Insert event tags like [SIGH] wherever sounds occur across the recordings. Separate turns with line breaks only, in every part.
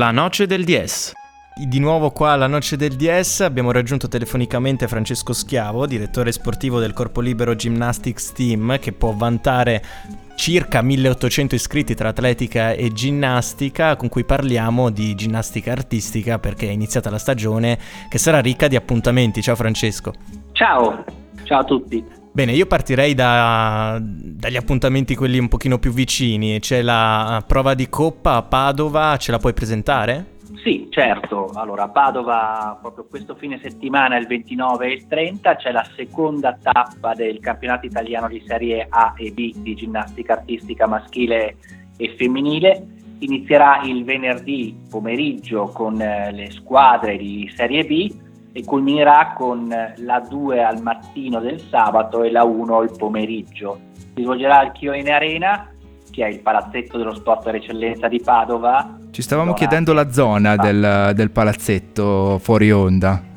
La noce del DS. Di nuovo qua alla Noce del DS abbiamo raggiunto telefonicamente Francesco Schiavo, direttore sportivo del Corpo Libero Gymnastics Team, che può vantare circa 1800 iscritti tra atletica e ginnastica, con cui parliamo di ginnastica artistica perché è iniziata la stagione che sarà ricca di appuntamenti. Ciao Francesco.
Ciao, ciao a tutti.
Bene, io partirei da, dagli appuntamenti quelli un pochino più vicini. C'è la prova di coppa a Padova, ce la puoi presentare?
Sì, certo. Allora, a Padova proprio questo fine settimana, il 29 e il 30, c'è la seconda tappa del campionato italiano di Serie A e B di ginnastica artistica maschile e femminile. Inizierà il venerdì pomeriggio con eh, le squadre di Serie B e culminerà con la 2 al mattino del sabato e la 1 il pomeriggio. Si svolgerà al Chione Arena, che è il palazzetto dello sport per eccellenza di Padova.
Ci stavamo chiedendo la zona del, del palazzetto fuori onda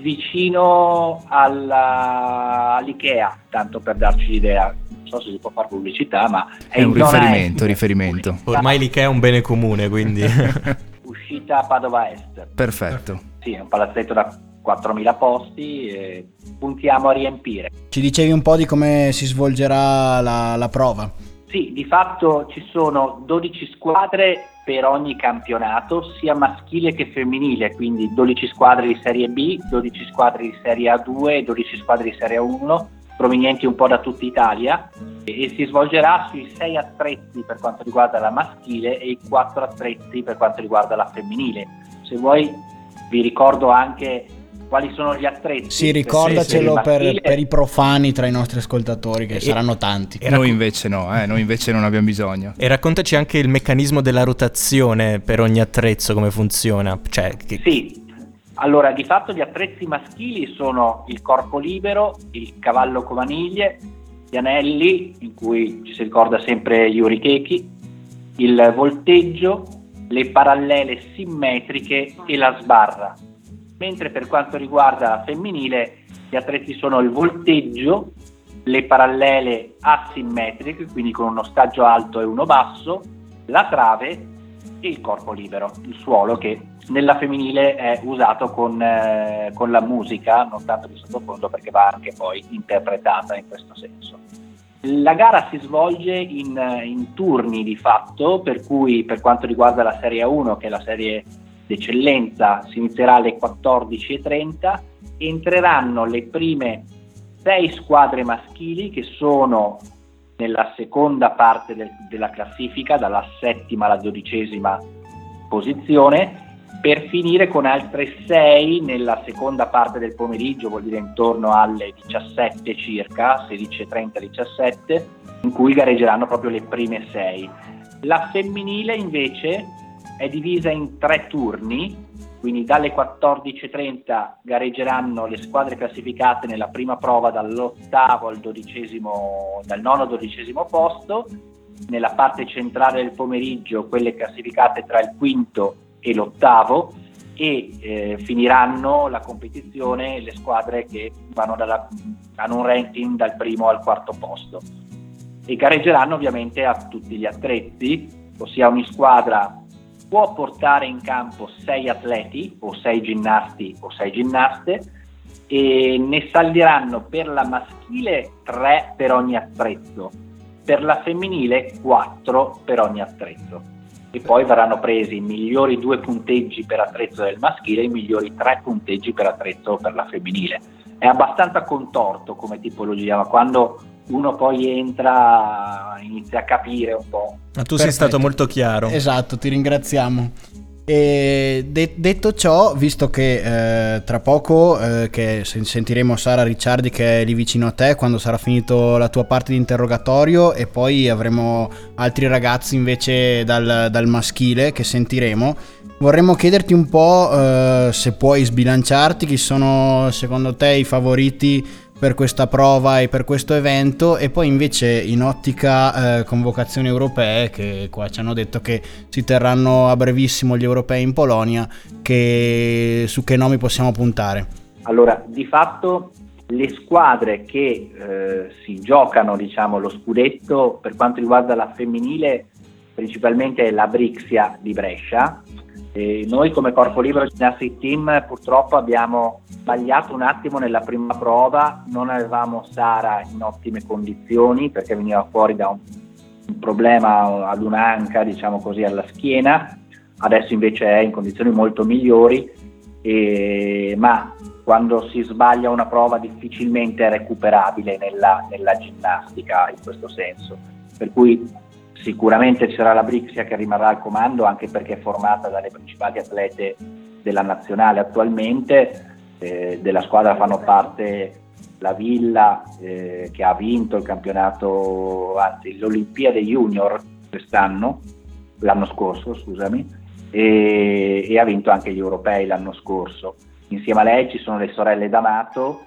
vicino alla, all'Ikea, tanto per darci l'idea. Non so se si può fare pubblicità, ma è,
è un riferimento, riferimento.
Ormai l'Ikea è un bene comune, quindi... [LAUGHS]
Uscita Padova Est.
Perfetto.
Sì, è un palazzetto da 4.000 posti e puntiamo a riempire.
Ci dicevi un po' di come si svolgerà la, la prova?
Sì, di fatto ci sono 12 squadre per ogni campionato, sia maschile che femminile, quindi 12 squadre di Serie B, 12 squadre di Serie A2 e 12 squadre di Serie A1, provenienti un po' da tutta Italia, e, e si svolgerà sui 6 attrezzi per quanto riguarda la maschile e i 4 attrezzi per quanto riguarda la femminile. Se vuoi vi ricordo anche quali sono gli attrezzi.
Sì, ricordacelo per, per, i profani tra i nostri ascoltatori, che e, saranno tanti.
E noi invece no, eh, noi invece non abbiamo bisogno.
E raccontaci anche il meccanismo della rotazione per ogni attrezzo, come funziona. Cioè,
che... Sì, allora di fatto gli attrezzi maschili sono il corpo libero, il cavallo covaniglie, gli anelli, in cui ci si ricorda sempre Yuri Keki, il volteggio, le parallele simmetriche e la sbarra mentre per quanto riguarda la femminile gli attrezzi sono il volteggio, le parallele asimmetriche, quindi con uno stagio alto e uno basso, la trave e il corpo libero, il suolo che nella femminile è usato con, eh, con la musica, non tanto di sottofondo perché va anche poi interpretata in questo senso. La gara si svolge in, in turni di fatto, per cui per quanto riguarda la Serie 1, che è la serie d'eccellenza si inizierà alle 14.30, entreranno le prime sei squadre maschili che sono nella seconda parte del, della classifica, dalla settima alla dodicesima posizione, per finire con altre sei nella seconda parte del pomeriggio, vuol dire intorno alle 17 circa, 16.30-17, in cui gareggeranno proprio le prime sei. La femminile invece è divisa in tre turni, quindi dalle 14.30 gareggeranno le squadre classificate nella prima prova dall'ottavo al dodicesimo, dal nono al dodicesimo posto, nella parte centrale del pomeriggio quelle classificate tra il quinto e l'ottavo e eh, finiranno la competizione le squadre che dalla, hanno un ranking dal primo al quarto posto. E gareggeranno ovviamente a tutti gli attrezzi, ossia ogni squadra può portare in campo sei atleti o sei ginnasti o sei ginnaste e ne salderanno per la maschile tre per ogni attrezzo, per la femminile quattro per ogni attrezzo e poi verranno presi i migliori due punteggi per attrezzo del maschile e i migliori tre punteggi per attrezzo per la femminile. È abbastanza contorto come tipologia, ma quando uno poi entra, inizia a capire un po'.
Ma tu Perfetto. sei stato molto chiaro.
Esatto, ti ringraziamo. E de- detto ciò, visto che eh, tra poco eh, che sentiremo Sara Ricciardi che è lì vicino a te quando sarà finito la tua parte di interrogatorio e poi avremo altri ragazzi invece dal, dal maschile che sentiremo, vorremmo chiederti un po' eh, se puoi sbilanciarti, chi sono secondo te i favoriti per questa prova e per questo evento e poi invece in ottica eh, convocazioni europee che qua ci hanno detto che si terranno a brevissimo gli europei in Polonia che, su che nomi possiamo puntare.
Allora di fatto le squadre che eh, si giocano diciamo lo scudetto per quanto riguarda la femminile principalmente la Brixia di Brescia E noi come Corpo Libero Gymnastic Team purtroppo abbiamo sbagliato un attimo nella prima prova, non avevamo Sara in ottime condizioni perché veniva fuori da un, un problema ad un'anca, diciamo così, alla schiena, adesso invece è in condizioni molto migliori, e, ma quando si sbaglia una prova difficilmente è recuperabile nella, nella ginnastica in questo senso. Per cui Sicuramente ci sarà la Brixia che rimarrà al comando anche perché è formata dalle principali atlete della nazionale attualmente, eh, della squadra fanno parte la Villa eh, che ha vinto il campionato, anzi l'Olimpiade Junior quest'anno, l'anno scorso scusami, e, e ha vinto anche gli europei l'anno scorso. Insieme a lei ci sono le sorelle D'Amato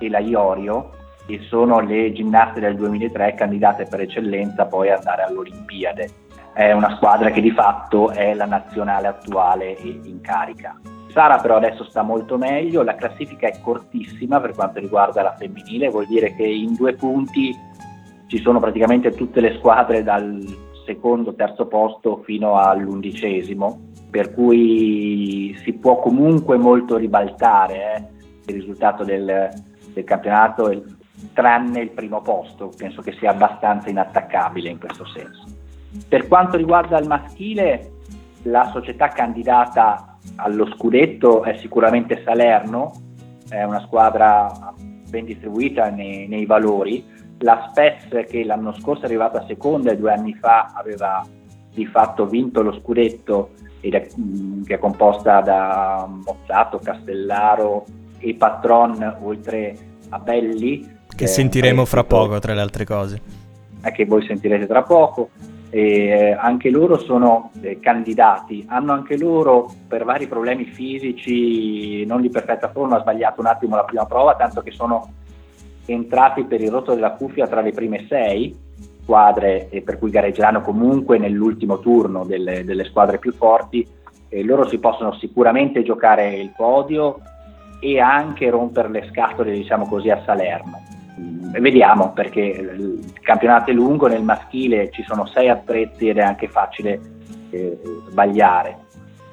e la Iorio che sono le ginnaste del 2003 candidate per eccellenza poi ad andare all'Olimpiade. È una squadra che di fatto è la nazionale attuale in carica. Sara però adesso sta molto meglio, la classifica è cortissima per quanto riguarda la femminile, vuol dire che in due punti ci sono praticamente tutte le squadre dal secondo, terzo posto fino all'undicesimo, per cui si può comunque molto ribaltare eh, il risultato del, del campionato tranne il primo posto, penso che sia abbastanza inattaccabile in questo senso. Per quanto riguarda il maschile, la società candidata allo scudetto è sicuramente Salerno, è una squadra ben distribuita nei, nei valori. La Spes che l'anno scorso è arrivata seconda e due anni fa aveva di fatto vinto lo scudetto ed è, che è composta da Mozzato, Castellaro e Patron oltre a Belli
che sentiremo fra poco, tra le altre cose.
Eh, che voi sentirete tra poco. E anche loro sono eh, candidati, hanno anche loro per vari problemi fisici non di perfetta forma sbagliato un attimo la prima prova, tanto che sono entrati per il rotto della cuffia tra le prime sei squadre e per cui gareggeranno comunque nell'ultimo turno delle, delle squadre più forti e loro si possono sicuramente giocare il podio e anche rompere le scatole diciamo così a Salerno vediamo perché il campionato è lungo, nel maschile ci sono sei attrezzi ed è anche facile eh, sbagliare.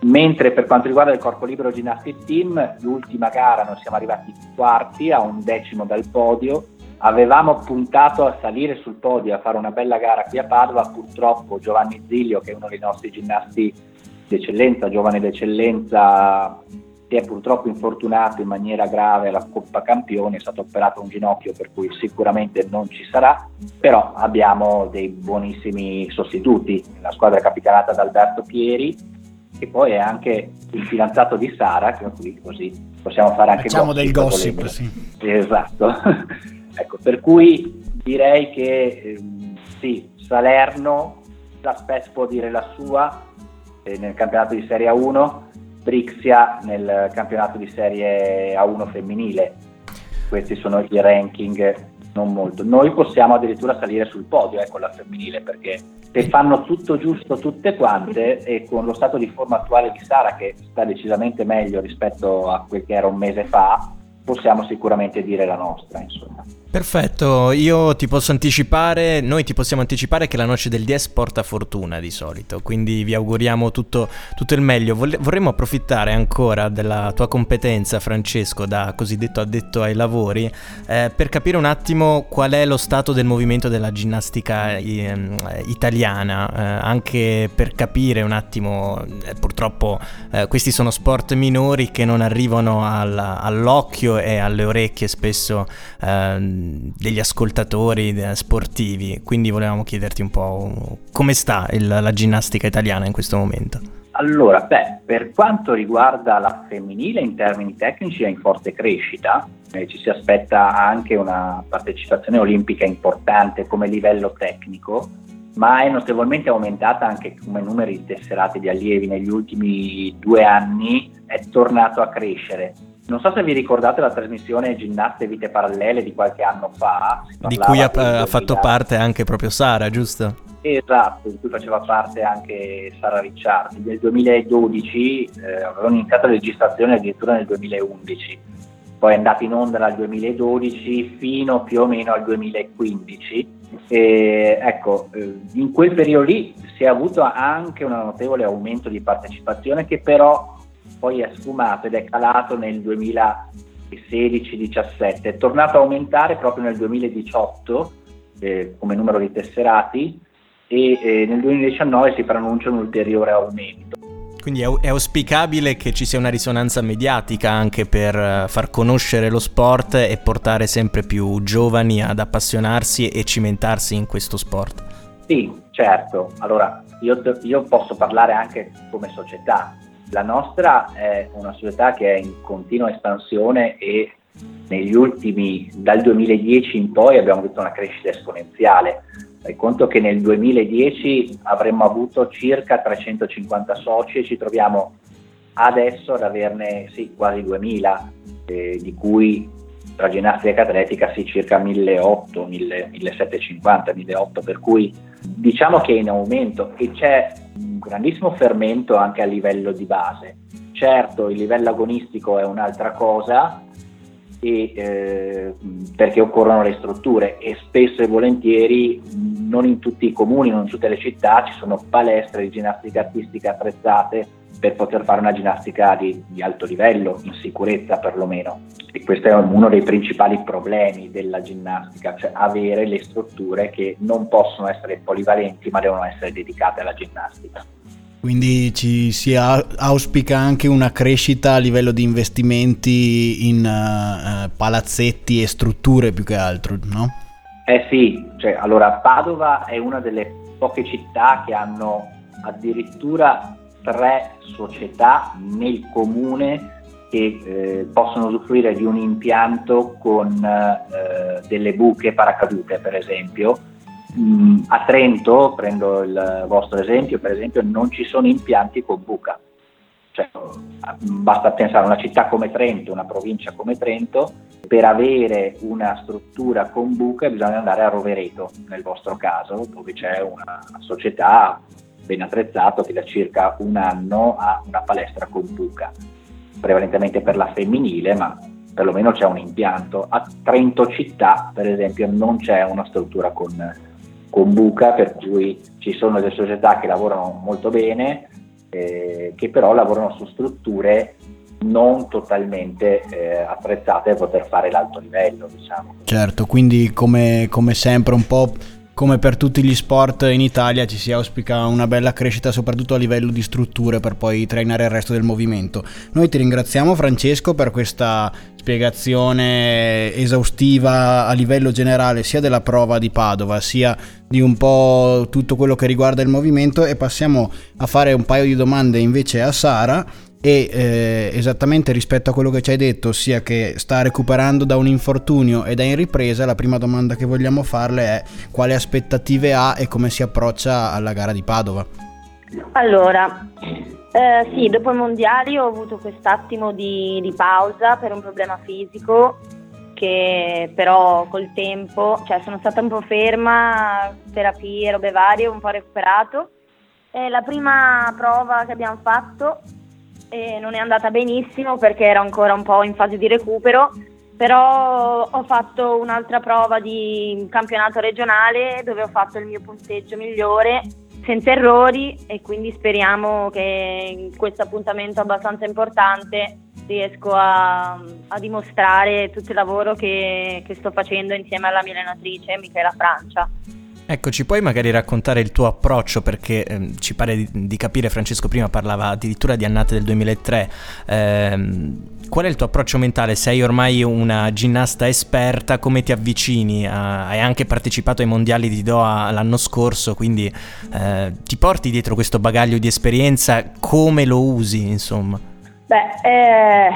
Mentre per quanto riguarda il corpo libero Gymnastic Team, l'ultima gara noi siamo arrivati quarti a un decimo dal podio. Avevamo puntato a salire sul podio, a fare una bella gara qui a Padova, purtroppo Giovanni Ziglio, che è uno dei nostri ginnasti d'eccellenza, giovane d'eccellenza, si è purtroppo infortunato in maniera grave alla Coppa Campioni, è stato operato un ginocchio per cui sicuramente non ci sarà, però abbiamo dei buonissimi sostituti, la squadra è capitanata da Alberto Pieri che poi è anche il fidanzato di Sara, che qui così possiamo fare anche
Facciamo del gossip, sì.
Esatto. [LAUGHS] ecco, per cui direi che eh, sì, Salerno, la Spes può dire la sua eh, nel campionato di Serie 1 Brixia nel campionato di Serie A1 femminile. Questi sono i ranking non molto. Noi possiamo addirittura salire sul podio eh, con la femminile perché se fanno tutto giusto tutte quante e con lo stato di forma attuale di Sara che sta decisamente meglio rispetto a quel che era un mese fa, possiamo sicuramente dire la nostra, insomma.
Perfetto, io ti posso anticipare, noi ti possiamo anticipare che la noce del 10 porta fortuna di solito, quindi vi auguriamo tutto, tutto il meglio. vorremmo approfittare ancora della tua competenza, Francesco, da cosiddetto addetto ai lavori, eh, per capire un attimo qual è lo stato del movimento della ginnastica eh, italiana, eh, anche per capire un attimo, eh, purtroppo eh, questi sono sport minori che non arrivano al, all'occhio e alle orecchie spesso ehm, degli ascoltatori sportivi, quindi volevamo chiederti un po' come sta il, la ginnastica italiana in questo momento.
Allora, beh, per quanto riguarda la femminile in termini tecnici è in forte crescita, eh, ci si aspetta anche una partecipazione olimpica importante come livello tecnico, ma è notevolmente aumentata anche come numeri di tesserati di allievi negli ultimi due anni, è tornato a crescere non so se vi ricordate la trasmissione Ginnaste Vite Parallele di qualche anno fa.
Di cui ha, ha fatto parte anche proprio Sara, giusto?
Esatto, di cui faceva parte anche Sara Ricciardi. Nel 2012 eh, avevano iniziato la registrazione addirittura nel 2011. poi è andato in onda dal 2012 fino più o meno al 2015. E, ecco, eh, in quel periodo lì si è avuto anche un notevole aumento di partecipazione che però poi è sfumato ed è calato nel 2016-17, è tornato a aumentare proprio nel 2018 eh, come numero di tesserati e eh, nel 2019 si preannuncia un ulteriore aumento.
Quindi è, è, auspicabile che ci sia una risonanza mediatica anche per eh, far conoscere lo sport e portare sempre più giovani ad appassionarsi e cimentarsi in questo sport.
Sì, certo. Allora, io, io posso parlare anche come società. La nostra è una società che è in continua espansione e negli ultimi, dal 2010 in poi abbiamo avuto una crescita esponenziale. Fai conto che nel 2010 avremmo avuto circa 350 soci e ci troviamo adesso ad averne sì, quasi 2000, eh, di cui tra ginnastica e atletica sì, circa 1800, 1750, 1800, per cui diciamo che è in aumento e c'è un grandissimo fermento anche a livello di base. Certo, il livello agonistico è un'altra cosa, e, eh, perché occorrono le strutture e spesso e volentieri non in tutti i comuni, non in tutte le città ci sono palestre di ginnastica artistica attrezzate per poter fare una ginnastica di, di alto livello, in sicurezza perlomeno. E questo è uno dei principali problemi della ginnastica, cioè avere le strutture che non possono essere polivalenti ma devono essere dedicate alla ginnastica.
Quindi ci si auspica anche una crescita a livello di investimenti in uh, palazzetti e strutture più che altro, no?
Eh sì, cioè, allora Padova è una delle poche città che hanno addirittura tre società nel comune che eh, possono usufruire di un impianto con eh, delle buche paracadute, per esempio, Mm, a Trento, prendo il vostro esempio, per esempio, non ci sono impianti con buca. Cioè, basta pensare a una città come Trento, una provincia come Trento, per avere una struttura con buca bisogna andare a Rovereto, nel vostro caso, dove c'è una società ben attrezzata che da circa un anno ha una palestra con buca, prevalentemente per la femminile, ma perlomeno c'è un impianto. A Trento città, per esempio, non c'è una struttura con con buca, per cui ci sono delle società che lavorano molto bene, eh, che però lavorano su strutture non totalmente eh, attrezzate per poter fare l'alto livello. Diciamo.
Certo, quindi come, come sempre un po' come per tutti gli sport in Italia ci si auspica una bella crescita soprattutto a livello di strutture per poi trainare il resto del movimento. Noi ti ringraziamo Francesco per questa spiegazione esaustiva a livello generale sia della prova di Padova sia di un po' tutto quello che riguarda il movimento e passiamo a fare un paio di domande invece a Sara e eh, esattamente rispetto a quello che ci hai detto, ossia che sta recuperando da un infortunio ed è in ripresa, la prima domanda che vogliamo farle è quale aspettative ha e come si approccia alla gara di Padova.
Allora, eh, sì, dopo i mondiali ho avuto quest'attimo di, di pausa per un problema fisico che però col tempo, cioè sono stata un po' ferma, terapie, robe varie, un po' recuperato. E la prima prova che abbiamo fatto e non è andata benissimo perché ero ancora un po' in fase di recupero, però ho fatto un'altra prova di campionato regionale dove ho fatto il mio punteggio migliore senza errori e quindi speriamo che in questo appuntamento abbastanza importante riesco a, a dimostrare tutto il lavoro che, che sto facendo insieme alla mia allenatrice Michela Francia.
Ecco, ci puoi magari raccontare il tuo approccio perché ehm, ci pare di, di, capire, Francesco prima parlava addirittura di annate del 2003. Ehm, qual è il tuo approccio mentale? Sei ormai una ginnasta esperta, come ti avvicini? A, hai anche partecipato ai mondiali di Doha l'anno scorso, quindi eh, ti porti dietro questo bagaglio di esperienza, come lo usi insomma?
Beh, eh,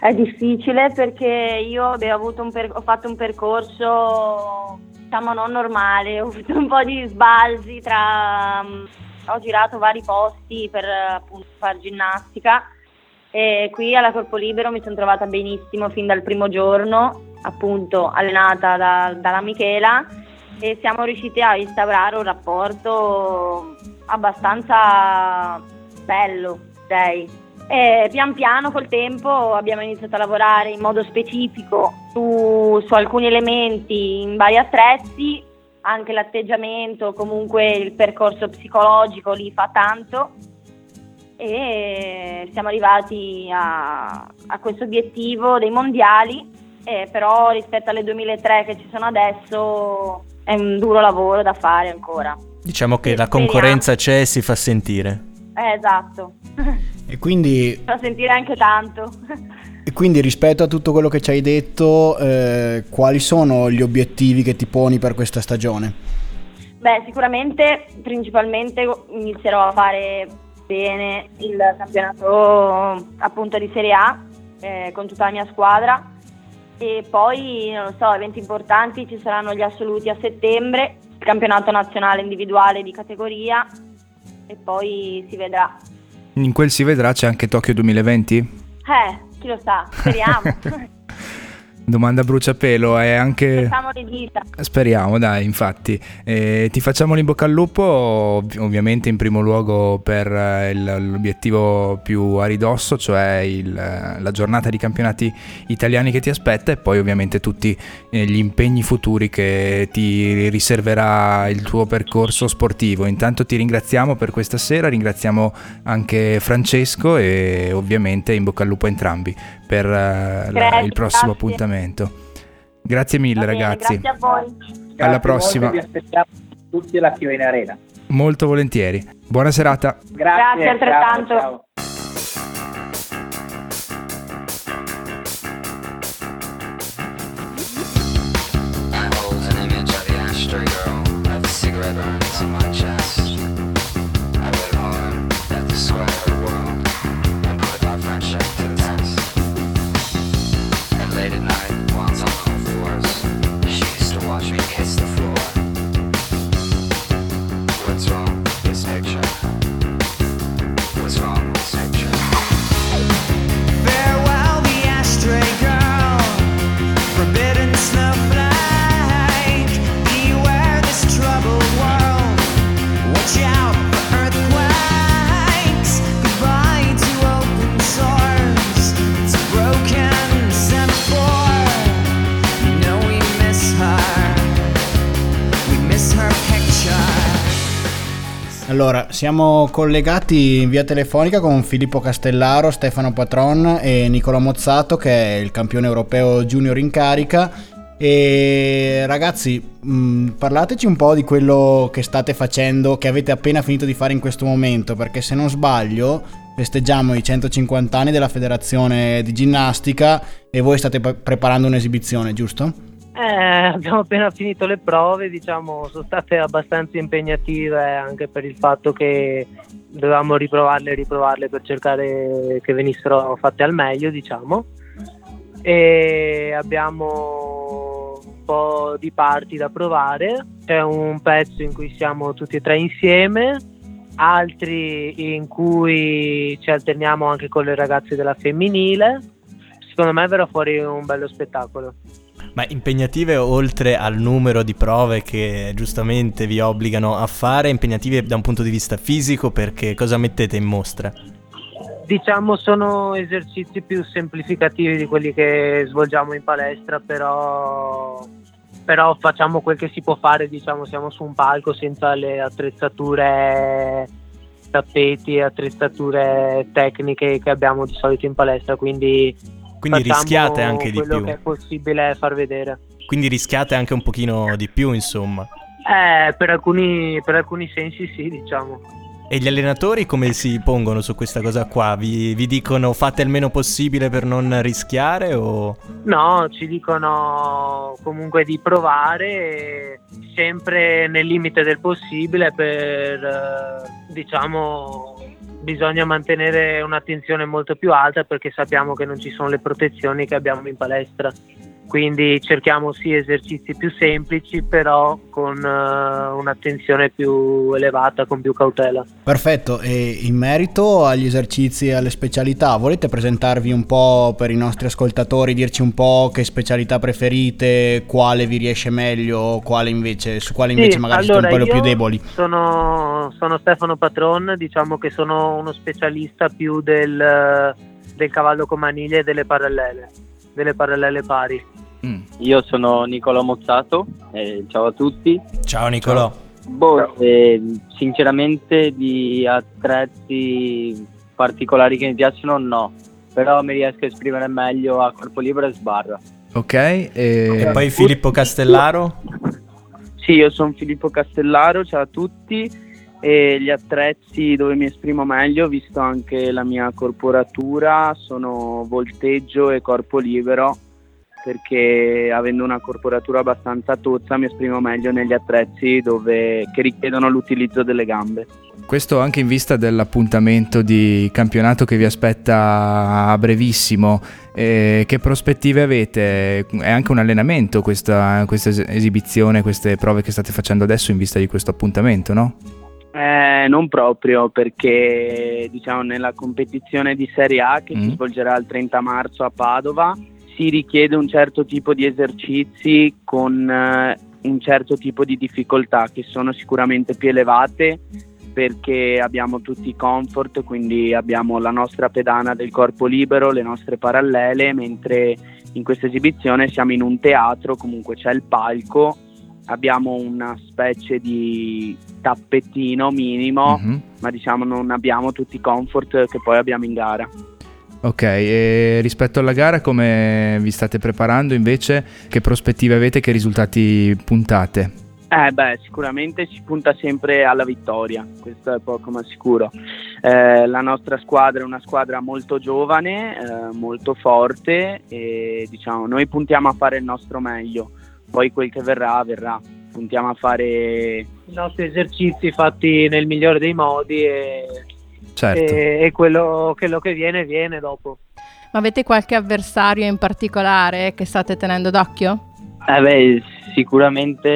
è difficile perché io per- ho fatto un percorso diciamo non normale, ho avuto un po' di sbalzi tra... Um, ho girato vari posti per appunto fare ginnastica. E qui alla Corpo Libero mi sono trovata benissimo fin dal primo giorno, appunto allenata da, dalla Michela. E siamo riusciti a instaurare un rapporto abbastanza bello, direi E pian piano col tempo abbiamo iniziato a lavorare in modo specifico su, su alcuni elementi in vari attrezzi, anche l'atteggiamento, comunque il percorso psicologico lì fa tanto e siamo arrivati a, a questo obiettivo dei mondiali, eh, però rispetto alle 2003 che ci sono adesso è un duro lavoro da fare ancora.
Diciamo che
Sì,
la
speriamo.
concorrenza c'è e si fa sentire.
Eh, esatto,
E quindi, [LAUGHS]
fa sentire anche tanto.
e quindi rispetto a tutto quello che ci hai detto, eh, quali sono gli obiettivi che ti poni per questa stagione?
Beh, sicuramente, principalmente inizierò a fare bene il campionato appunto di Serie A eh, con tutta la mia squadra e poi, non lo so, eventi importanti ci saranno gli assoluti a settembre, il campionato nazionale individuale di categoria e poi si vedrà.
In quel si vedrà c'è anche Tokyo 2020?
Eh, chi lo sa, speriamo. [LAUGHS]
Domanda bruciapelo, è anche...
Facciamo le dita.
Speriamo, dai, infatti. Eh, ti facciamo l'in bocca al lupo, ov- ovviamente in primo luogo per eh, il- l'obiettivo più a ridosso, cioè il, la giornata di campionati italiani che ti aspetta e poi ovviamente tutti eh, gli impegni futuri che ti riserverà il tuo percorso sportivo. Intanto ti ringraziamo per questa sera, ringraziamo anche Francesco e ovviamente in bocca al lupo a entrambi per eh, la-
Grazie,
il prossimo
grazie.
appuntamento. Grazie mille
bene,
ragazzi.
Grazie a voi.
Grazie
Alla prossima.
molte, Vi aspettiamo tutti alla Chio in Arena.
Molto volentieri. Buona serata.
Grazie,
Grazie altrettanto.
ciao, ciao.
Cigarette burns in my
Allora, siamo collegati in via telefonica con Filippo Castellaro, Stefano Patron e Nicola Mozzato che è il campione europeo junior in carica. E ragazzi, mh, parlateci un po' di quello che state facendo, che avete appena finito di fare in questo momento, perché se non sbaglio festeggiamo i 150 anni della federazione di ginnastica e voi state pre- preparando un'esibizione, giusto?
Eh, abbiamo appena finito le prove, diciamo, sono state abbastanza impegnative anche per il fatto che dovevamo riprovarle e riprovarle per cercare che venissero fatte al meglio, diciamo. E abbiamo un po' di parti da provare. C'è un pezzo in cui siamo tutti e tre insieme, altri in cui ci alterniamo anche con le ragazze della femminile. Secondo me verrà fuori un bello spettacolo.
Ma impegnative oltre al numero di prove che giustamente vi obbligano a fare, impegnative da un punto di vista fisico perché cosa mettete in mostra?
Diciamo sono esercizi più semplificativi di quelli che svolgiamo in palestra, però, però facciamo quel che si può fare, diciamo siamo su un palco senza le attrezzature, tappeti, attrezzature tecniche che abbiamo di solito in palestra, quindi,
Quindi rischiate anche di
quello
più.
che è possibile far vedere.
Quindi rischiate anche un pochino di più, insomma.
Eh, per alcuni, per alcuni sensi sì, diciamo.
E gli allenatori come si pongono su questa cosa qua? Vi, vi dicono fate il meno possibile per non rischiare o...
No, ci dicono comunque di provare sempre nel limite del possibile per eh, diciamo bisogna mantenere un'attenzione molto più alta perché sappiamo che non ci sono le protezioni che abbiamo in palestra. Quindi cerchiamo sì esercizi più semplici però con eh, un'attenzione più elevata, con più cautela.
Perfetto, e in merito agli esercizi e alle specialità, volete presentarvi un po' per i nostri ascoltatori, dirci un po' che specialità preferite, quale vi riesce meglio, quale invece, su quale invece
Sì,
magari siete un
allora,
po' più deboli?
Sono, sono Stefano Patron, diciamo che sono uno specialista più del, del cavallo con maniglie e delle parallele, delle parallele pari.
Mm.
Io sono Nicolò Mozzato, eh, ciao a tutti.
Ciao Nicolò.
Boh, eh, sinceramente di attrezzi particolari che mi piacciono no, però mi riesco a esprimere meglio a corpo libero e sbarra.
Ok, e...
E poi Filippo Castellaro?
Sì, io sono Filippo Castellaro, ciao a tutti. E gli attrezzi dove mi esprimo meglio, visto anche la mia corporatura, sono volteggio e corpo libero, perché avendo una corporatura abbastanza tozza mi esprimo meglio negli attrezzi dove, che richiedono l'utilizzo delle gambe.
Questo anche in vista dell'appuntamento di campionato che vi aspetta a brevissimo. Eh, che prospettive avete? È anche un allenamento questa, questa es- esibizione, queste prove che state facendo adesso in vista di questo appuntamento, no?
Eh, non proprio perché diciamo nella competizione di Serie A che
Mm.
si svolgerà il 30 marzo a Padova si richiede un certo tipo di esercizi con eh, un certo tipo di difficoltà che sono sicuramente più elevate perché abbiamo tutti i comfort, quindi abbiamo la nostra pedana del corpo libero, le nostre parallele, mentre in questa esibizione siamo in un teatro, comunque c'è il palco, abbiamo una specie di tappettino minimo,
Mhm.
ma diciamo non abbiamo tutti i comfort che poi abbiamo in gara.
Ok, e rispetto alla gara come vi state preparando invece? Che prospettive avete? Che risultati puntate?
Eh beh, sicuramente si punta sempre alla vittoria, questo è poco ma sicuro. Eh, la nostra squadra è una squadra molto giovane, eh, molto forte e diciamo noi puntiamo a fare il nostro meglio, poi quel che verrà verrà. Puntiamo a fare
I nostri esercizi fatti nel migliore dei modi e,
Certo.
e- e quello, quello che viene viene dopo.
Ma avete qualche avversario in particolare che state tenendo d'occhio?
Eh beh, sicuramente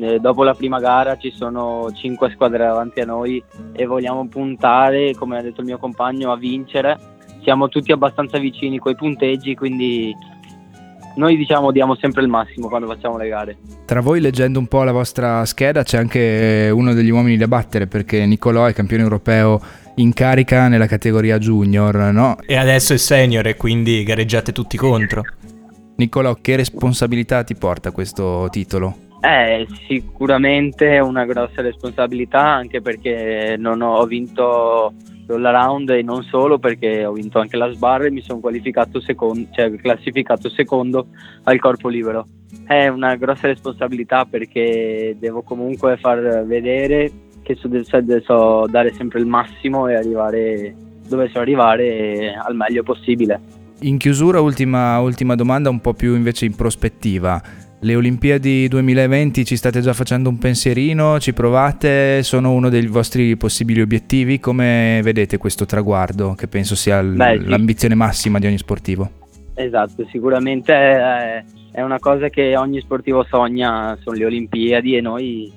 eh, dopo la prima gara ci sono cinque squadre davanti a noi e vogliamo puntare, come ha detto il mio compagno, a vincere. Siamo tutti abbastanza vicini coi punteggi, quindi noi diciamo diamo sempre il massimo quando facciamo le gare.
Tra voi leggendo un po' la vostra scheda c'è anche uno degli uomini da battere perché Nicolò è campione europeo in carica nella categoria junior, no?
E adesso è senior e quindi gareggiate tutti contro.
Nicolò, che responsabilità ti porta questo titolo?
Eh, sicuramente è una grossa responsabilità anche perché non ho vinto l'all round e non solo perché ho vinto anche la sbarra e mi sono qualificato secondo, cioè classificato secondo al corpo libero. È una grossa responsabilità perché devo comunque far vedere che so- so dare sempre il massimo e arrivare dove so arrivare al meglio possibile.
In chiusura, ultima, ultima domanda, un po' più invece in prospettiva. Le Olimpiadi 2020 ci state già facendo un pensierino? Ci provate? Sono uno dei vostri possibili obiettivi? Come vedete questo traguardo, che penso sia l-
Beh, sì.
l'ambizione massima di ogni sportivo?
Esatto, sicuramente è, è una cosa che ogni sportivo sogna, sono le Olimpiadi e noi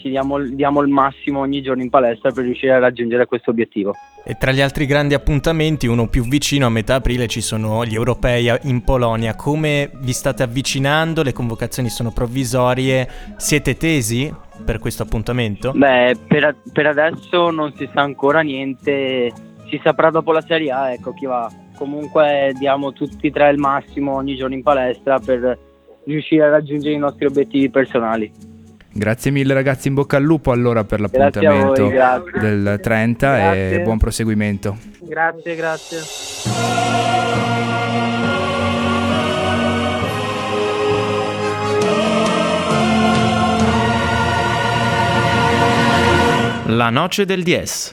ci diamo, diamo il massimo ogni giorno in palestra per riuscire a raggiungere questo obiettivo.
E tra gli altri grandi appuntamenti, uno più vicino a metà aprile ci sono gli europei in Polonia. Come vi state avvicinando? Le convocazioni sono provvisorie. Siete tesi per questo appuntamento?
Beh, per, per adesso non si sa ancora niente, si saprà dopo la Serie A, ecco chi va. Comunque diamo tutti e tre il massimo ogni giorno in palestra per riuscire a raggiungere i nostri obiettivi personali.
Grazie mille ragazzi, in bocca al lupo allora per
voi,
l'appuntamento
grazie.
del 30 e
Grazie.
buon proseguimento.
Grazie, grazie.
La noce del DS.